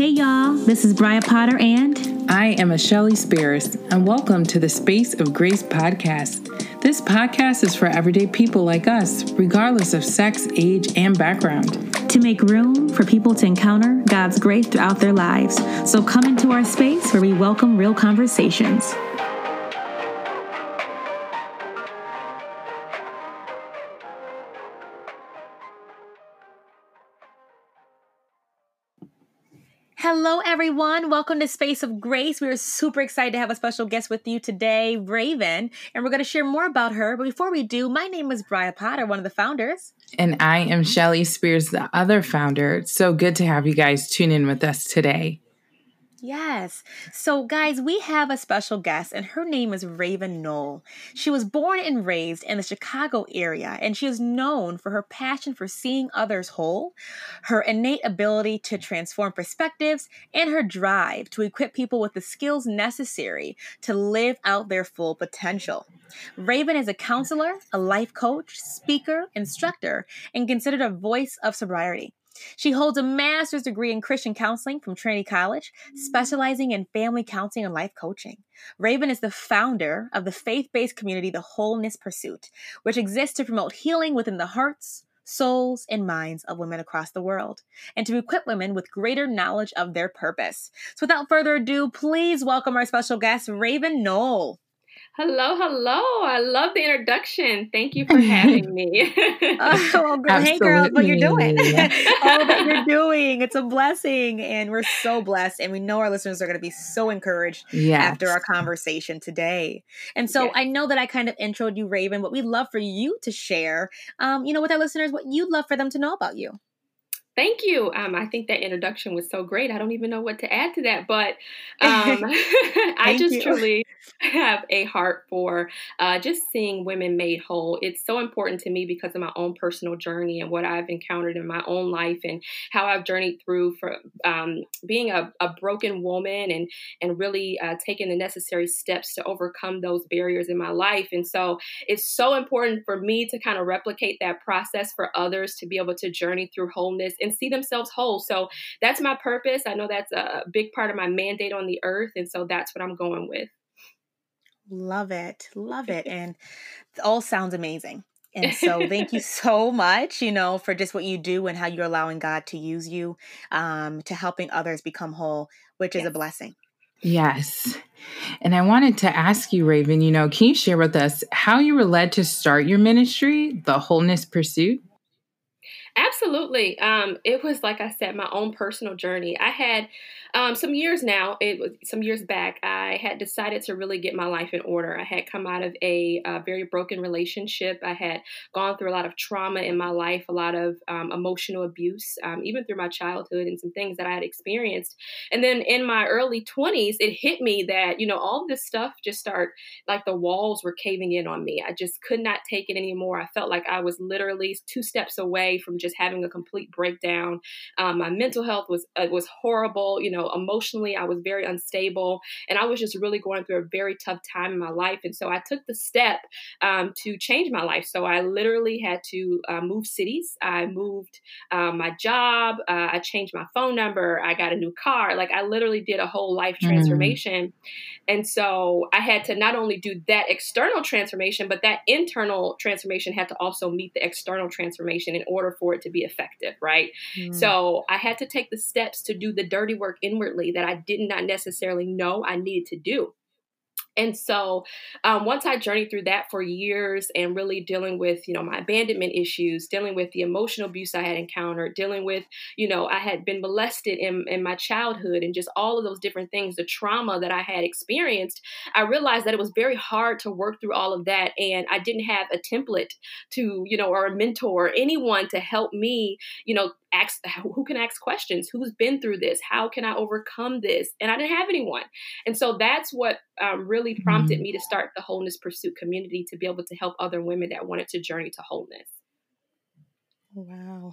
Hey y'all, this is Bria Potter and I am a Shelly Spears, and welcome to the Space of Grace podcast. This podcast is for everyday people like us, regardless of sex, age, and background. To make room for people to encounter God's grace throughout their lives. So come into our space where we welcome real conversations. Hello, everyone. Welcome to Space of Grace. We are super excited to have a special guest with you today, Raven, and we're going to share more about her. But before we do, my name is Bria Potter, one of the founders. And I am Shelly Spears, the other founder. It's so good to have you guys tune in with us today. Yes. So, guys, we have a special guest, and her name is Raven Knoll. She was born and raised in the Chicago area, and she is known for her passion for seeing others whole, her innate ability to transform perspectives, and her drive to equip people with the skills necessary to live out their full potential. Raven is a counselor, a life coach, speaker, instructor, and considered a voice of sobriety. She holds a master's degree in Christian counseling from Trinity College, specializing in family counseling and life coaching. Raven is the founder of the faith based community, The Wholeness Pursuit, which exists to promote healing within the hearts, souls, and minds of women across the world, and to equip women with greater knowledge of their purpose. So, without further ado, please welcome our special guest, Raven Knoll. Hello, hello. I love the introduction. Thank you for having me. oh, well, girl, hey, girl, what you're doing. All that you're doing. It's a blessing. And we're so blessed. And we know our listeners are going to be so encouraged yes. after our conversation today. And so yes. I know that I kind of introed you, Raven, but we'd love for you to share, um, you know, with our listeners what you'd love for them to know about you. Thank you. Um, I think that introduction was so great. I don't even know what to add to that, but um, I just you. truly have a heart for uh, just seeing women made whole. It's so important to me because of my own personal journey and what I've encountered in my own life and how I've journeyed through for um, being a, a, broken woman and and really uh, taking the necessary steps to overcome those barriers in my life. And so it's so important for me to kind of replicate that process for others to be able to journey through wholeness and see themselves whole. So that's my purpose. I know that's a big part of my mandate on the earth. And so that's what I'm going with. Love it. Love it. And it all sounds amazing. And so thank you so much, you know, for just what you do and how you're allowing God to use you um, to helping others become whole, which is yes. a blessing. Yes. And I wanted to ask you, Raven, you know, can you share with us how you were led to start your ministry, the Wholeness Pursuit? Absolutely. Um, it was like I said, my own personal journey. I had um, some years now. It was some years back. I had decided to really get my life in order. I had come out of a, a very broken relationship. I had gone through a lot of trauma in my life, a lot of um, emotional abuse, um, even through my childhood, and some things that I had experienced. And then in my early twenties, it hit me that you know all this stuff just start like the walls were caving in on me. I just could not take it anymore. I felt like I was literally two steps away from just having a complete breakdown. Um, my mental health was uh, was horrible. You know, emotionally, I was very unstable, and I was just really going through a very tough time in my life. And so I took the step um, to change my life. So I literally had to uh, move cities. I moved uh, my job. Uh, I changed my phone number. I got a new car. Like I literally did a whole life mm-hmm. transformation. Mm. And so I had to not only do that external transformation, but that internal transformation had to also meet the external transformation in order for it to be effective, right? Mm. So I had to take the steps to do the dirty work inwardly that I did not necessarily know I needed to do. And so um, once I journeyed through that for years and really dealing with, you know, my abandonment issues, dealing with the emotional abuse I had encountered, dealing with, you know, I had been molested in, in my childhood and just all of those different things, the trauma that I had experienced, I realized that it was very hard to work through all of that. And I didn't have a template to, you know, or a mentor, or anyone to help me, you know, ask who can ask questions? Who's been through this? How can i overcome this? And i didn't have anyone. And so that's what um, really prompted mm-hmm. me to start the wholeness pursuit community to be able to help other women that wanted to journey to wholeness wow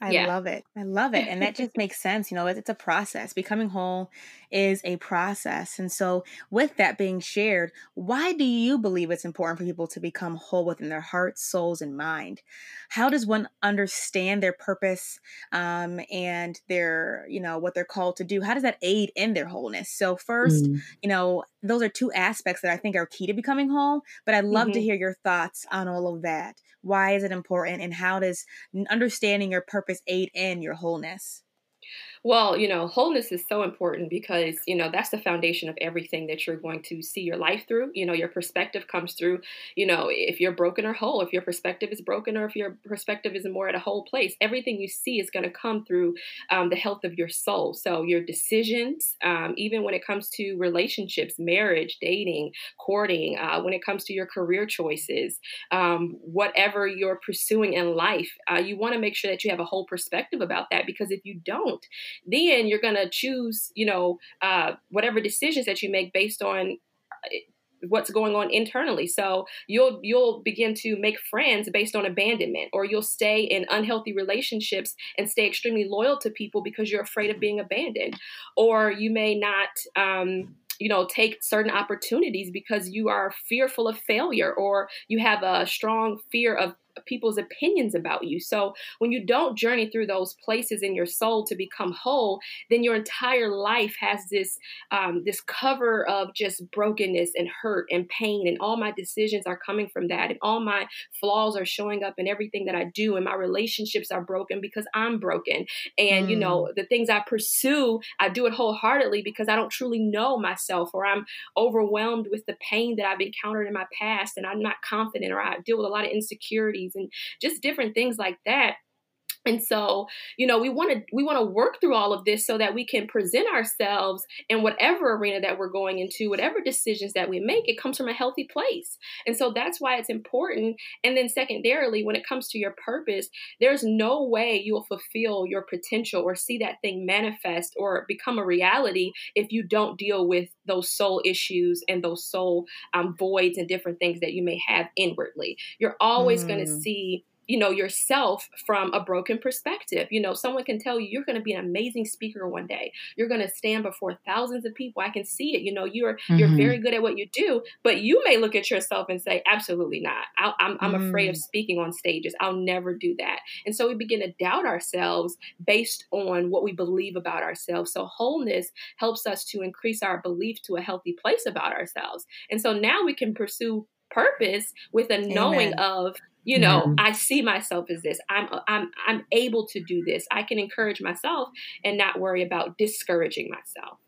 I yeah. love it. I love it. And that just makes sense. You know, it's a process. Becoming whole is a process. And so, with that being shared, why do you believe it's important for people to become whole within their hearts, souls, and mind? How does one understand their purpose um, and their, you know, what they're called to do? How does that aid in their wholeness? So, first, mm. you know, those are two aspects that I think are key to becoming whole, but I'd love mm-hmm. to hear your thoughts on all of that. Why is it important? And how does understanding your purpose aid in your wholeness? Well, you know, wholeness is so important because, you know, that's the foundation of everything that you're going to see your life through. You know, your perspective comes through, you know, if you're broken or whole, if your perspective is broken or if your perspective is more at a whole place, everything you see is going to come through um, the health of your soul. So your decisions, um, even when it comes to relationships, marriage, dating, courting, uh, when it comes to your career choices, um, whatever you're pursuing in life, uh, you want to make sure that you have a whole perspective about that because if you don't, then you're going to choose, you know, uh, whatever decisions that you make based on uh, what's going on internally. So you'll you'll begin to make friends based on abandonment or you'll stay in unhealthy relationships and stay extremely loyal to people because you're afraid of being abandoned. Or you may not um, you know take certain opportunities because you are fearful of failure or you have a strong fear of people's opinions about you. So when you don't journey through those places in your soul to become whole, then your entire life has this um, this cover of just brokenness and hurt and pain, and all my decisions are coming from that, and all my flaws are showing up in everything that I do, and my relationships are broken because I'm broken, and mm. you know mm. the things I pursue, I do it wholeheartedly because I don't truly know myself, or I'm overwhelmed with the pain that I've encountered in my past, and I'm not confident, or I deal with a lot of insecurities and just different things like that and so you know we want to we want to work through all of this so that we can present ourselves in whatever arena that we're going into whatever decisions that we make it comes from a healthy place. And so that's why it's important. And then secondarily when it comes to your purpose there's no way you will fulfill your potential or see that thing manifest or become a reality if you don't deal with those soul issues and those soul um, voids and different things that you may have inwardly. You're always mm. going to see you know yourself from a broken perspective. You know someone can tell you you're going to be an amazing speaker one day. You're going to stand before thousands of people. I can see it. You know you're mm-hmm. you're very good at what you do but you may look at yourself and say absolutely not. I am I'm, I'm afraid of mm. speaking on stages. I'll never do that. And so we begin to doubt ourselves based on what we believe about ourselves. So wholeness helps us to increase our belief to a healthy place about ourselves. And so now we can pursue purpose with a knowing Amen. of you know mm-hmm. i see myself as this i'm i'm i'm able to do this i can encourage myself and not worry about discouraging myself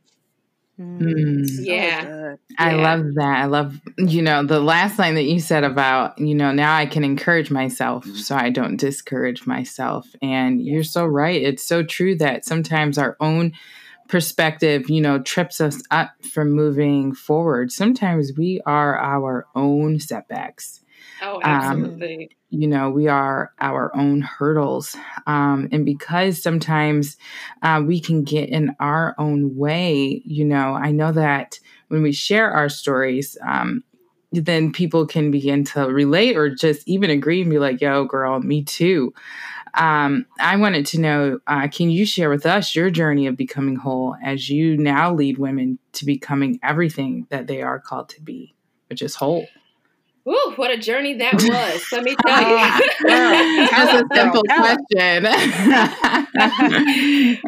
Mm. Yeah. So I yeah. love that. I love, you know, the last line that you said about, you know, now I can encourage myself so I don't discourage myself. And you're so right. It's so true that sometimes our own perspective, you know, trips us up from moving forward. Sometimes we are our own setbacks. Oh, um, absolutely. Um, you know, we are our own hurdles. Um, and because sometimes uh, we can get in our own way, you know, I know that when we share our stories, um, then people can begin to relate or just even agree and be like, yo, girl, me too. Um, I wanted to know uh, can you share with us your journey of becoming whole as you now lead women to becoming everything that they are called to be, which is whole? Ooh, what a journey that was. Let me tell you. That's a simple question.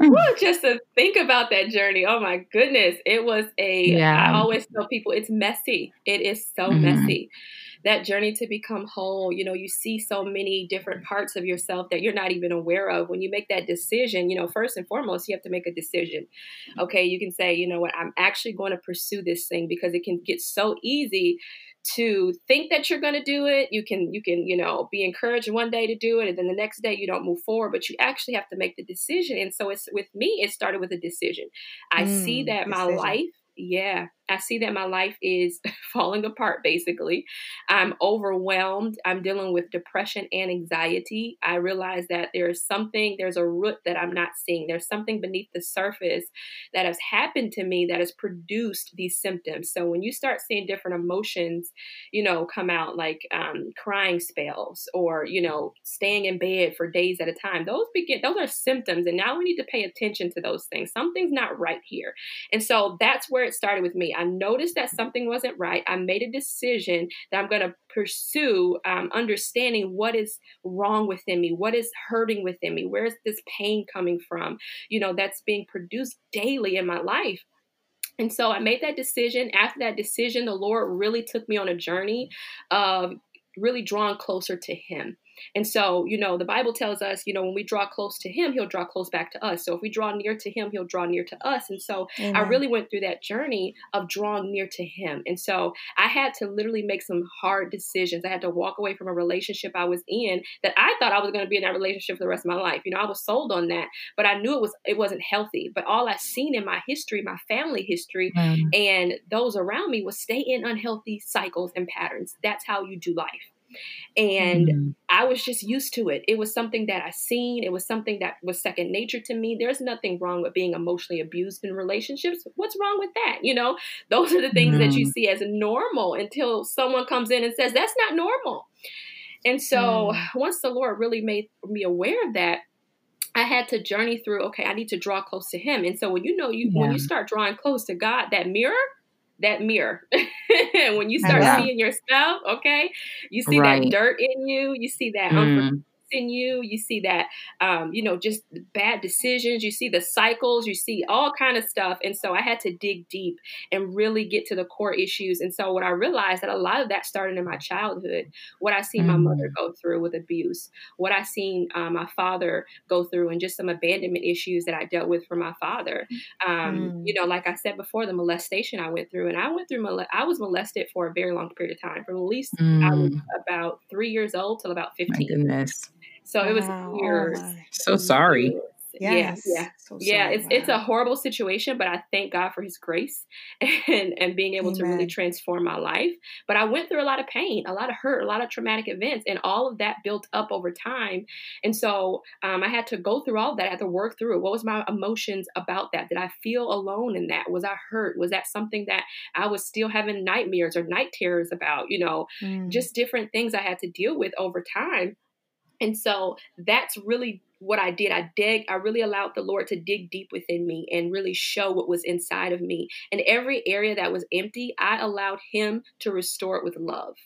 Ooh, just to think about that journey. Oh my goodness. It was a. Yeah. I always tell people it's messy. It is so mm-hmm. messy. That journey to become whole, you know, you see so many different parts of yourself that you're not even aware of. When you make that decision, you know, first and foremost, you have to make a decision. Okay, you can say, you know what, I'm actually going to pursue this thing because it can get so easy to think that you're going to do it you can you can you know be encouraged one day to do it and then the next day you don't move forward but you actually have to make the decision and so it's with me it started with a decision i mm, see that decision. my life yeah I see that my life is falling apart, basically. I'm overwhelmed. I'm dealing with depression and anxiety. I realize that there's something, there's a root that I'm not seeing. There's something beneath the surface that has happened to me that has produced these symptoms. So when you start seeing different emotions, you know, come out like um, crying spells or, you know, staying in bed for days at a time, those begin, those are symptoms. And now we need to pay attention to those things. Something's not right here. And so that's where it started with me. I noticed that something wasn't right. I made a decision that I'm going to pursue um, understanding what is wrong within me, what is hurting within me, where's this pain coming from, you know, that's being produced daily in my life. And so I made that decision. After that decision, the Lord really took me on a journey of really drawing closer to Him. And so, you know, the Bible tells us, you know, when we draw close to Him, He'll draw close back to us. So if we draw near to Him, He'll draw near to us. And so Amen. I really went through that journey of drawing near to Him. And so I had to literally make some hard decisions. I had to walk away from a relationship I was in that I thought I was going to be in that relationship for the rest of my life. You know, I was sold on that, but I knew it was it wasn't healthy. But all I seen in my history, my family history, mm. and those around me was stay in unhealthy cycles and patterns. That's how you do life. And mm. I was just used to it. It was something that I seen. It was something that was second nature to me. There's nothing wrong with being emotionally abused in relationships. What's wrong with that? You know, those are the things mm. that you see as normal until someone comes in and says that's not normal. And so mm. once the Lord really made me aware of that, I had to journey through, okay, I need to draw close to him. And so when you know you yeah. when you start drawing close to God, that mirror that mirror. when you start seeing yourself, okay, you see right. that dirt in you, you see that mm in you you see that um, you know just bad decisions you see the cycles you see all kind of stuff and so i had to dig deep and really get to the core issues and so what i realized that a lot of that started in my childhood what i seen mm. my mother mm. go through with abuse what i seen um, my father go through and just some abandonment issues that i dealt with from my father um, mm. you know like i said before the molestation i went through and i went through mole- i was molested for a very long period of time from at least mm. i was mm. about three years old till about 15 my goodness so wow. it was years. Oh so sorry. Yes. Yeah, yeah, so yeah. It's wow. it's a horrible situation, but I thank God for His grace and and being able Amen. to really transform my life. But I went through a lot of pain, a lot of hurt, a lot of traumatic events, and all of that built up over time. And so um, I had to go through all that. I had to work through it. What was my emotions about that? Did I feel alone in that? Was I hurt? Was that something that I was still having nightmares or night terrors about? You know, mm. just different things I had to deal with over time. And so that's really what I did. I dig, I really allowed the Lord to dig deep within me and really show what was inside of me. And every area that was empty, I allowed Him to restore it with love.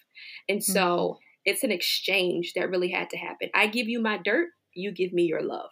And so mm-hmm. it's an exchange that really had to happen. I give you my dirt, you give me your love.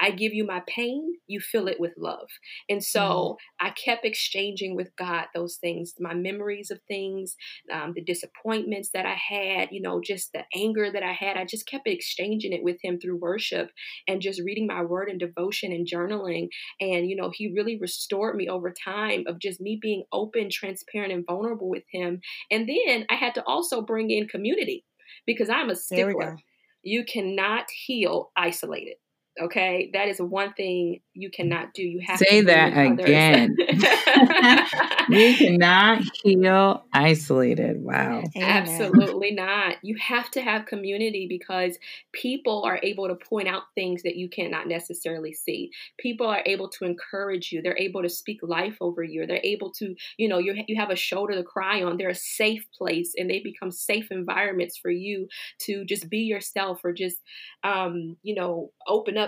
I give you my pain, you fill it with love. And so mm-hmm. I kept exchanging with God those things, my memories of things, um, the disappointments that I had, you know, just the anger that I had. I just kept exchanging it with Him through worship and just reading my word and devotion and journaling. And, you know, He really restored me over time of just me being open, transparent, and vulnerable with Him. And then I had to also bring in community because I'm a stickler. You cannot heal isolated. Okay, that is one thing you cannot do. You have say to that again. you cannot heal isolated. Wow. Absolutely not. You have to have community because people are able to point out things that you cannot necessarily see. People are able to encourage you. They're able to speak life over you. They're able to, you know, you you have a shoulder to cry on. They're a safe place, and they become safe environments for you to just be yourself or just, um, you know, open up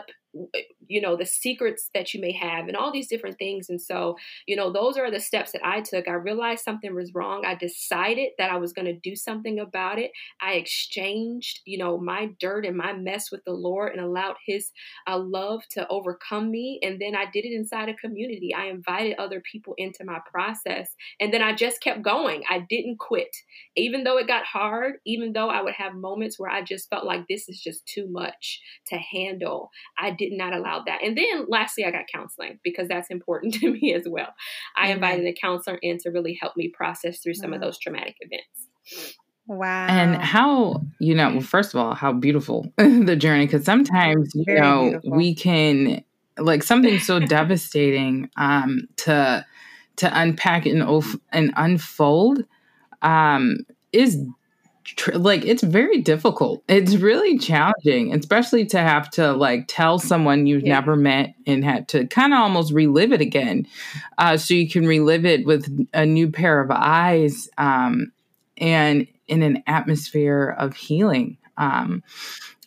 you know the secrets that you may have and all these different things. And so you know those are the steps that i took. I realized something was wrong. I decided that i was going to do something about it. I exchanged you know my dirt and my mess with the lord and allowed his uh, love to overcome me. And then i did it inside a community. I invited other people into my process. And then i just kept going. I didn't quit. Even though it got hard even though i would have moments where i just felt like this is just too much to handle i did did not allow that. And then lastly, I got counseling because that's important to me as well. I mm-hmm. invited a counselor in to really help me process through some wow. of those traumatic events. Wow. And how, you know, well, first of all, how beautiful the journey, because sometimes, you Very know, beautiful. we can, like, something so devastating um, to, to unpack and, and unfold um, is tr- like it's very difficult. It's really challenging, especially to have to like tell someone you've yeah. never met and had to kind of almost relive it again, uh, so you can relive it with a new pair of eyes um, and in an atmosphere of healing. Um,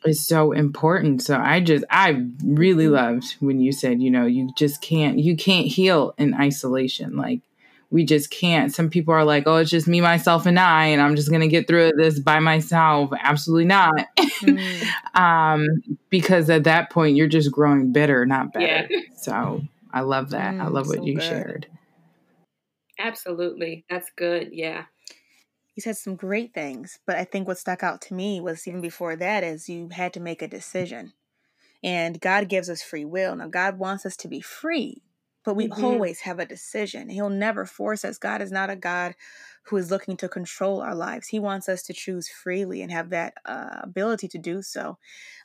is so important. So I just I really mm-hmm. loved when you said, you know, you just can't you can't heal in isolation. Like we just can't. Some people are like, oh, it's just me, myself, and I, and I'm just going to get through this by myself. Absolutely not. Mm. um, because at that point, you're just growing bitter, not better. Yeah. So I love that. Mm, I love what so you good. shared. Absolutely. That's good. Yeah. You said some great things, but I think what stuck out to me was even before that is you had to make a decision. And God gives us free will. Now, God wants us to be free but we mm-hmm. always have a decision. He'll never force us. God is not a God who is looking to control our lives. He wants us to choose freely and have that uh, ability to do so.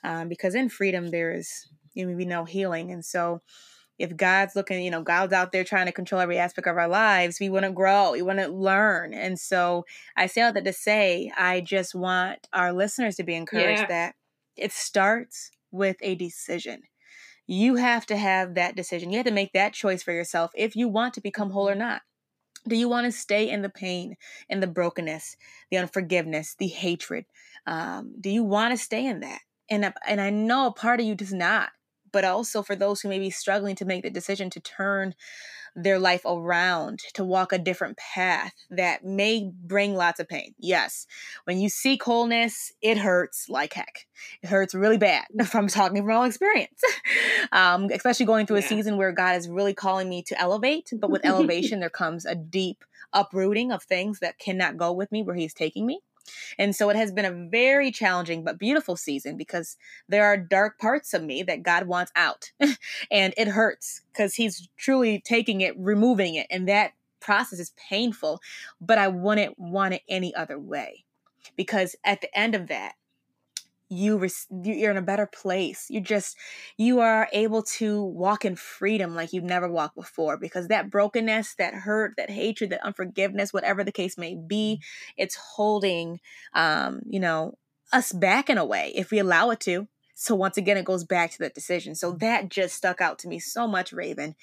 Um, because in freedom, there is, you know, we know healing. And so, if God's looking, you know, God's out there trying to control every aspect of our lives, we wouldn't grow, we wouldn't learn. And so I say all that to say, I just want our listeners to be encouraged yeah. that it starts with a decision you have to have that decision. You have to make that choice for yourself if you want to become whole or not. Do you want to stay in the pain, in the brokenness, the unforgiveness, the hatred? Um, do you want to stay in that? And and I know a part of you does not, but also for those who may be struggling to make the decision to turn their life around to walk a different path that may bring lots of pain. Yes, when you seek wholeness, it hurts like heck. It hurts really bad from talking from all experience, um, especially going through a season where God is really calling me to elevate. But with elevation, there comes a deep uprooting of things that cannot go with me where He's taking me. And so it has been a very challenging but beautiful season because there are dark parts of me that God wants out. and it hurts because He's truly taking it, removing it. And that process is painful, but I wouldn't want it any other way. Because at the end of that, you you're in a better place. You just you are able to walk in freedom like you've never walked before because that brokenness that hurt that hatred that unforgiveness whatever the case may be it's holding um you know us back in a way if we allow it to so once again, it goes back to that decision. So mm-hmm. that just stuck out to me so much, Raven.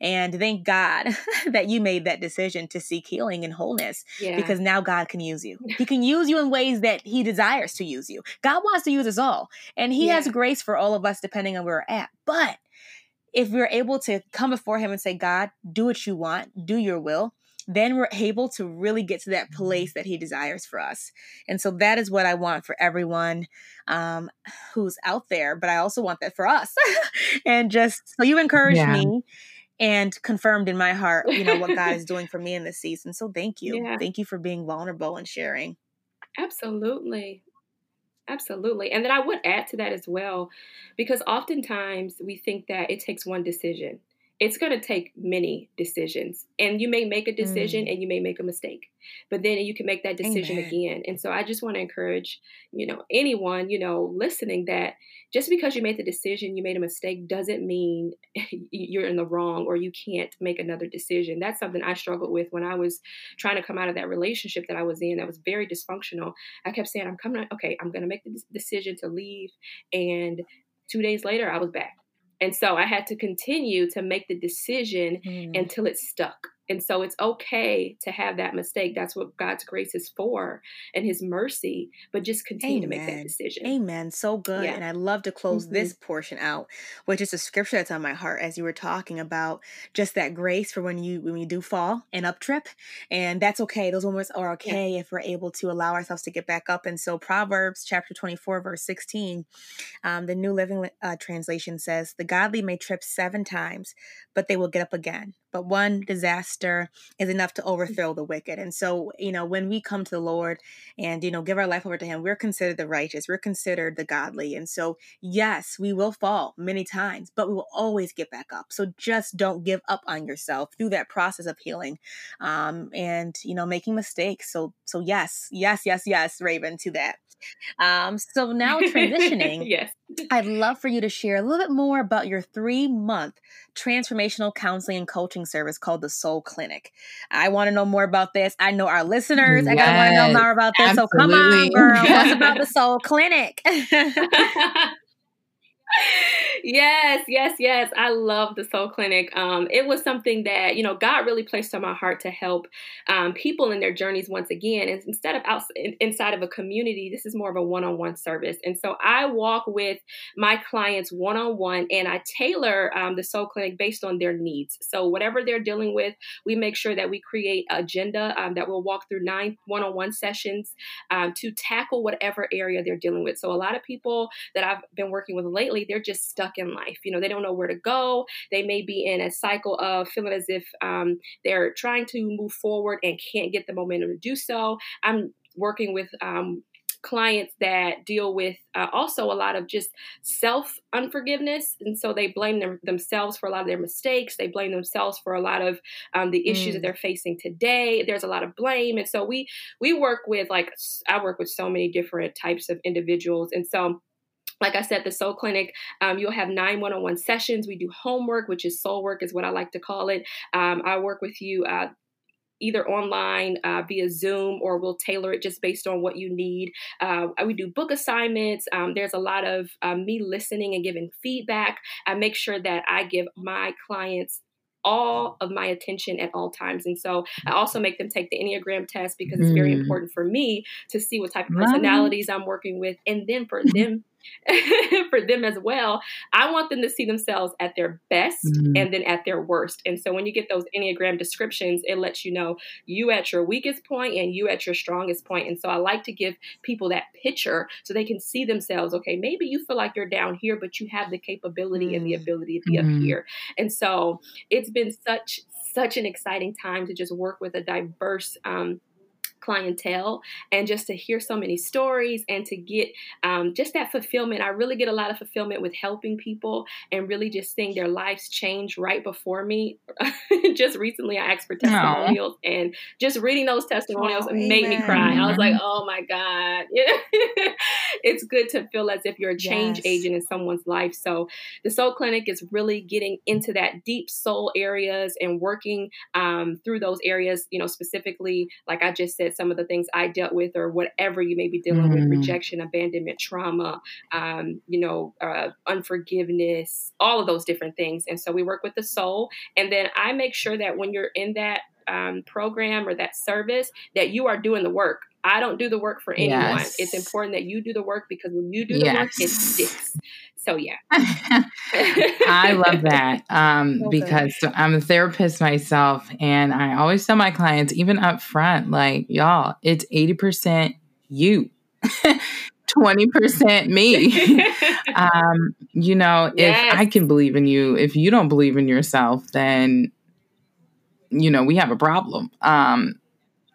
And thank God that you made that decision to seek healing and wholeness yeah. because now God can use you. He can use you in ways that He desires to use you. God wants to use us all, and He yeah. has grace for all of us depending on where we're at. But if we're able to come before Him and say, God, do what you want, do your will, then we're able to really get to that place that he desires for us. And so that is what I want for everyone um, who's out there, but I also want that for us. and just so you encouraged yeah. me and confirmed in my heart, you know, what God is doing for me in this season. So thank you. Yeah. Thank you for being vulnerable and sharing. Absolutely. Absolutely. And then I would add to that as well, because oftentimes we think that it takes one decision it's going to take many decisions. And you may make a decision mm. and you may make a mistake but then you can make that decision Amen. again. And so i just want to encourage you know anyone you know listening that just because you made the decision you made a mistake doesn't mean you're in the wrong or you can't make another decision. That's something i struggled with when i was trying to come out of that relationship that i was in that was very dysfunctional. I kept saying i'm coming okay i'm going to make the decision to leave and two days later i was back and so I had to continue to make the decision mm. until it stuck. And so it's okay to have that mistake. That's what God's grace is for and his mercy, but just continue Amen. to make that decision. Amen. So good. Yeah. And I love to close mm-hmm. this portion out, which is a scripture that's on my heart as you were talking about just that grace for when you when we do fall and up trip. And that's okay. Those moments are okay yeah. if we're able to allow ourselves to get back up. And so Proverbs chapter 24, verse 16, um, the New Living uh, Translation says, The godly may trip seven times, but they will get up again but one disaster is enough to mm. overthrow the wicked. And so, you know, when we come to the Lord and, you know, give our life over to Him, we're considered the righteous, we're considered the godly. And so, yes, we will fall many times, but we will always get back up. So just don't give up on yourself through that process of healing um, and, you know, making mistakes. So, so yes, yes, yes, yes, Raven, to that. Um, so now transitioning. yes I'd love for you to share a little bit more about your three month transformational counseling and coaching service called the Soul Clinic. I want to know more about this. I know our listeners, yes, I want to know more about this. Absolutely. So come on, girl. What's about the Soul Clinic? yes, yes, yes. I love the Soul Clinic. Um, it was something that you know God really placed on my heart to help um, people in their journeys once again. And instead of outside, inside of a community, this is more of a one-on-one service. And so I walk with my clients one-on-one, and I tailor um, the Soul Clinic based on their needs. So whatever they're dealing with, we make sure that we create agenda um, that will walk through nine one-on-one sessions um, to tackle whatever area they're dealing with. So a lot of people that I've been working with lately they're just stuck in life. You know, they don't know where to go. They may be in a cycle of feeling as if um, they're trying to move forward and can't get the momentum to do so. I'm working with um, clients that deal with uh, also a lot of just self unforgiveness and so they blame them, themselves for a lot of their mistakes they blame themselves for a lot of um, the issues mm. that they're facing today there's a lot of blame and so we we work with like i work with so many different types of individuals and so like I said, the Soul Clinic, um, you'll have nine one on one sessions. We do homework, which is soul work, is what I like to call it. Um, I work with you. Uh, either online uh, via Zoom or we'll tailor it just based on what you need. Uh, we do book assignments. Um, there's a lot of uh, me listening and giving feedback. I make sure that I give my clients all of my attention at all times. And so I also make them take the Enneagram test because it's very mm. important for me to see what type of personalities I'm working with. And then for them for them as well. I want them to see themselves at their best mm-hmm. and then at their worst. And so when you get those Enneagram descriptions, it lets you know you at your weakest point and you at your strongest point. And so I like to give people that picture so they can see themselves. Okay, maybe you feel like you're down here, but you have the capability mm-hmm. and the mm. ability to be mm-hmm. up here. And so it's been such such an exciting time to just work with a diverse um, clientele and just to hear so many stories and to get um, just that fulfillment. I really get a lot of fulfillment with helping people and really just seeing their lives change right before me. just recently, I asked for testimonials Aww. and just reading those testimonials oh, made amen. me cry. I was like, oh my God. it's good to feel as if you're a change yes. agent in someone's life. So the Soul Clinic is really getting into that deep soul areas and working um, through those areas, you know, specifically, like I just said, some of the things I dealt with, or whatever you may be dealing mm. with rejection, abandonment, trauma, um, you know, uh, unforgiveness, all of those different things. And so we work with the soul. And then I make sure that when you're in that um, program or that service, that you are doing the work. I don't do the work for anyone. Yes. It's important that you do the work because when you do the yes. work, it sticks. So yeah, I love that um, okay. because I'm a therapist myself, and I always tell my clients, even up front, like y'all, it's eighty percent you. 20% me. um, you know, yes. if I can believe in you, if you don't believe in yourself, then, you know, we have a problem. Um,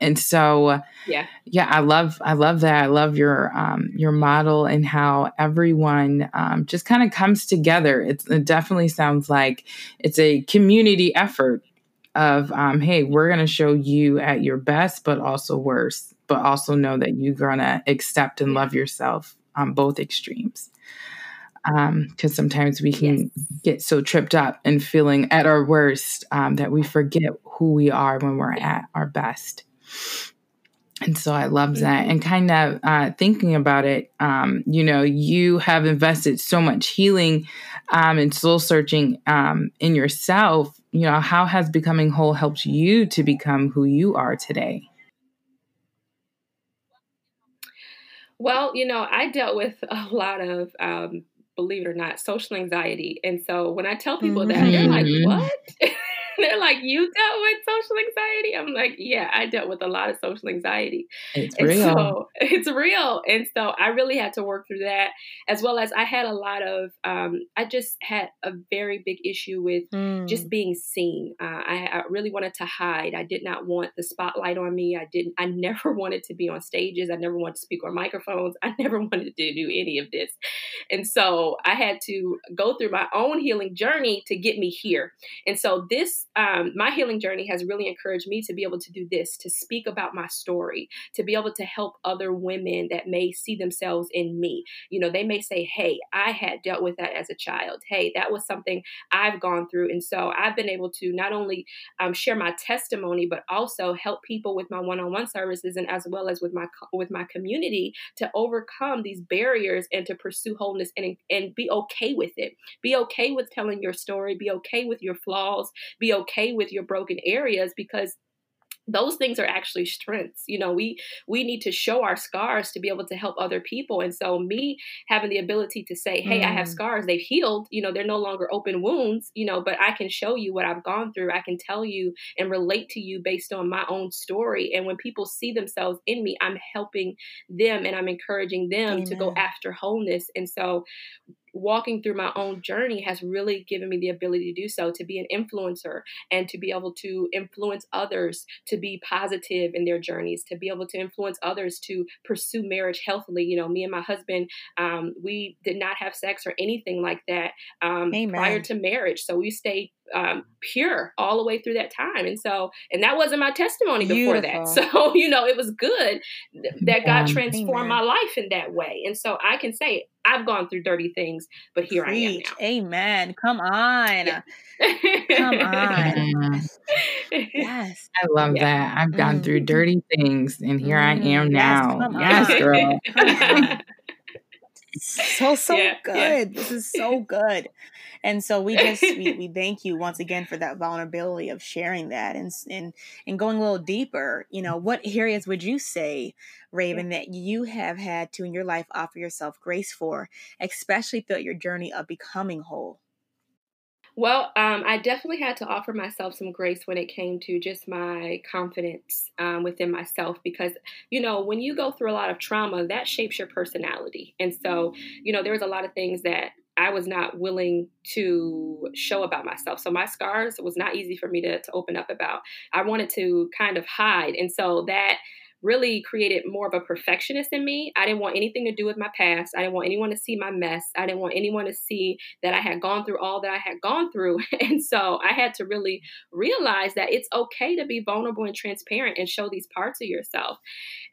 and so yeah. yeah i love i love that. I love your um your model and how everyone um, just kind of comes together. It's, it definitely sounds like it's a community effort of um, hey we're going to show you at your best but also worse but also know that you're going to accept and love yourself on both extremes. Because um, sometimes we can yes. get so tripped up and feeling at our worst um, that we forget who we are when we're at our best and so I love that. And kind of uh, thinking about it, um, you know, you have invested so much healing um, and soul searching um, in yourself. You know, how has becoming whole helped you to become who you are today? Well, you know, I dealt with a lot of, um, believe it or not, social anxiety. And so when I tell people mm-hmm. that, they're like, mm-hmm. what? They're like, you dealt with social anxiety? I'm like, yeah, I dealt with a lot of social anxiety. It's and real. So, it's real. And so I really had to work through that, as well as I had a lot of, um, I just had a very big issue with mm. just being seen. Uh, I, I really wanted to hide. I did not want the spotlight on me. I didn't, I never wanted to be on stages. I never wanted to speak on microphones. I never wanted to do any of this. And so I had to go through my own healing journey to get me here. And so this um, my healing journey has really encouraged me to be able to do this, to speak about my story, to be able to help other women that may see themselves in me. You know, they may say, Hey, I had dealt with that as a child. Hey, that was something I've gone through. And so I've been able to not only um, share my testimony, but also help people with my one-on-one services and as well as with my with my community to overcome these barriers and to pursue wholeness and and be okay with it. Be okay with telling your story. Be okay with your flaws. Be okay with your broken areas because those things are actually strengths you know we we need to show our scars to be able to help other people and so me having the ability to say hey mm. i have mm. scars they've healed you know they're no longer open wounds you know but i can show you what i've gone through i can tell you and relate to you based on my own story and when people see themselves in me i'm helping them and i'm encouraging them Amen. to go after wholeness and so walking through my own journey has really given me the ability to do so to be an influencer and to be able to influence others to be positive in their journeys to be able to influence others to pursue marriage healthily. You know me and my husband um, we did not have sex or anything like that um, prior to marriage. So we stayed um, pure all the way through that time. And so, and that wasn't my testimony Beautiful. before that. So, you know, it was good that God transformed Amen. my life in that way. And so I can say, I've gone through dirty things, but here Preach. I am now. Amen. Come on. Yeah. Come on. yes. I love yeah. that. I've gone mm. through dirty things and here mm. I am now. Yes, yes girl. so so yeah, good. This is so good. And so we just we, we thank you once again for that vulnerability of sharing that and and and going a little deeper. You know, what areas would you say, Raven, that you have had to in your life offer yourself grace for, especially throughout your journey of becoming whole? Well, um, I definitely had to offer myself some grace when it came to just my confidence um, within myself because, you know, when you go through a lot of trauma, that shapes your personality. And so, you know, there was a lot of things that I was not willing to show about myself. So my scars was not easy for me to, to open up about. I wanted to kind of hide. And so that really created more of a perfectionist in me. I didn't want anything to do with my past. I didn't want anyone to see my mess. I didn't want anyone to see that I had gone through all that I had gone through. And so I had to really realize that it's okay to be vulnerable and transparent and show these parts of yourself.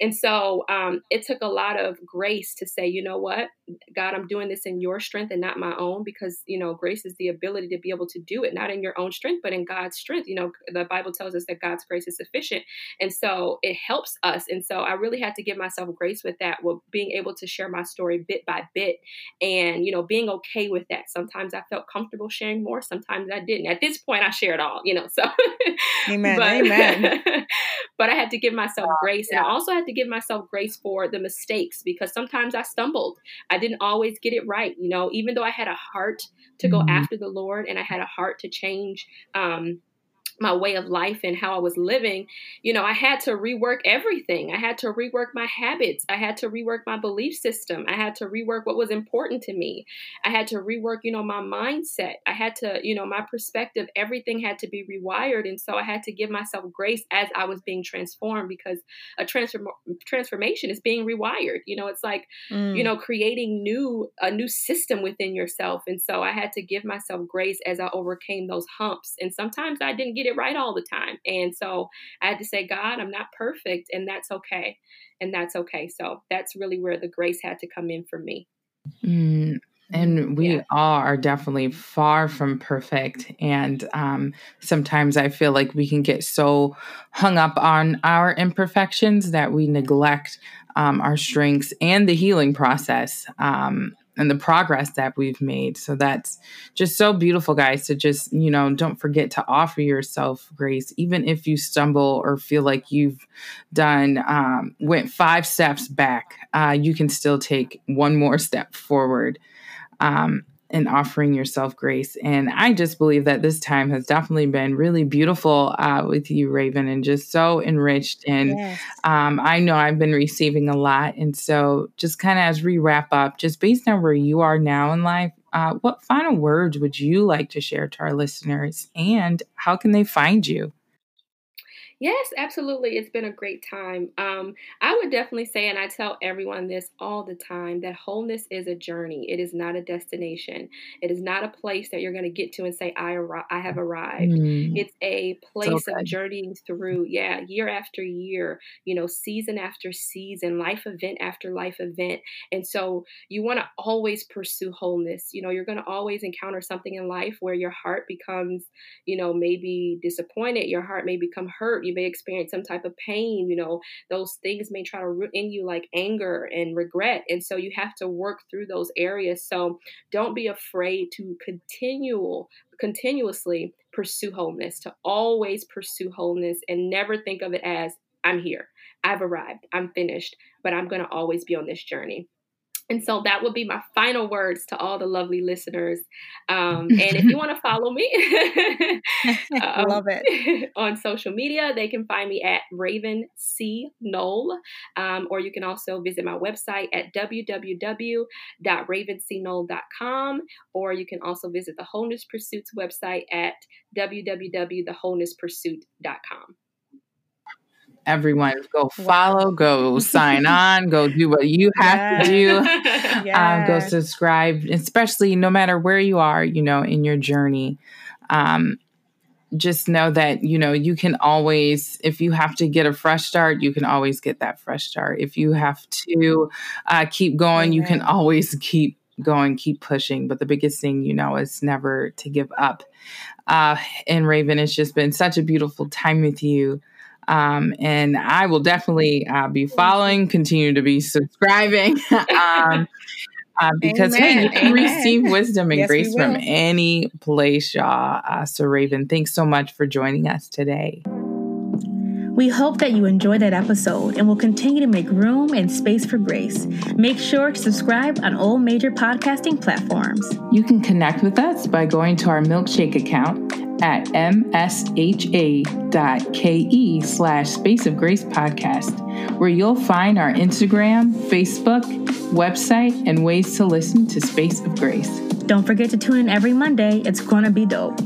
And so um, it took a lot of grace to say, you know what, God, I'm doing this in your strength and not my own because, you know, grace is the ability to be able to do it, not in your own strength, but in God's strength. You know, the Bible tells us that God's grace is sufficient. And so it helps us us. And so I really had to give myself grace with that, with being able to share my story bit by bit and, you know, being okay with that. Sometimes I felt comfortable sharing more, sometimes I didn't. At this point, I shared all, you know, so. Amen. but, Amen. but I had to give myself grace. And I also had to give myself grace for the mistakes because sometimes I stumbled. I didn't always get it right, you know, even though I had a heart to go mm-hmm. after the Lord and I had a heart to change um, my way of life and how I was living, you know, I had to rework everything. I had to rework my habits. I had to rework my belief system. I had to rework what was important to me. I had to rework, you know, my mindset. I had to, you know, my perspective, everything had to be rewired. And so I had to give myself grace as I was being transformed because a transform- transformation is being rewired. You know, it's like, mm. you know, creating new, a new system within yourself. And so I had to give myself grace as I overcame those humps. And sometimes I didn't get it right all the time. And so I had to say, God, I'm not perfect, and that's okay. And that's okay. So that's really where the grace had to come in for me. Mm, and we yeah. all are definitely far from perfect. And um, sometimes I feel like we can get so hung up on our imperfections that we neglect um, our strengths and the healing process. Um, and the progress that we've made. So that's just so beautiful, guys, to just, you know, don't forget to offer yourself grace, even if you stumble or feel like you've done, um, went five steps back, uh, you can still take one more step forward. Um, and offering yourself grace. And I just believe that this time has definitely been really beautiful uh, with you, Raven, and just so enriched. And yes. um, I know I've been receiving a lot. And so, just kind of as we wrap up, just based on where you are now in life, uh, what final words would you like to share to our listeners? And how can they find you? Yes, absolutely. It's been a great time. Um, I would definitely say, and I tell everyone this all the time, that wholeness is a journey. It is not a destination. It is not a place that you're going to get to and say, "I arri- I have arrived." Mm. It's a place so of journeying through, yeah, year after year, you know, season after season, life event after life event, and so you want to always pursue wholeness. You know, you're going to always encounter something in life where your heart becomes, you know, maybe disappointed. Your heart may become hurt you may experience some type of pain. You know, those things may try to root in you like anger and regret. And so you have to work through those areas. So don't be afraid to continual continuously pursue wholeness, to always pursue wholeness and never think of it as I'm here. I've arrived. I'm finished, but I'm going to always be on this journey. And so that would be my final words to all the lovely listeners. Um, and if you want to follow me, um, love it. on social media, they can find me at Raven C Knoll, um, or you can also visit my website at www.ravencknoll.com, or you can also visit the Wholeness Pursuits website at www.thewholenesspursuit.com everyone go follow go sign on go do what you have to do um, go subscribe especially no matter where you are you know in your journey um, just know that you know you can always if you have to get a fresh start you can always get that fresh start. If you have to uh, keep going you can always keep going keep pushing. But the biggest thing you know is never to give up. Uh, and raven it's just been such a beautiful time with you um, and I will definitely uh, be following, continue to be subscribing. um, uh, because Amen. hey, you can Amen. receive wisdom and yes, grace from any place, y'all. Uh, so, Raven, thanks so much for joining us today. We hope that you enjoyed that episode and will continue to make room and space for grace. Make sure to subscribe on all major podcasting platforms. You can connect with us by going to our milkshake account at msha.ke slash Space of Grace podcast, where you'll find our Instagram, Facebook, website, and ways to listen to Space of Grace. Don't forget to tune in every Monday. It's going to be dope.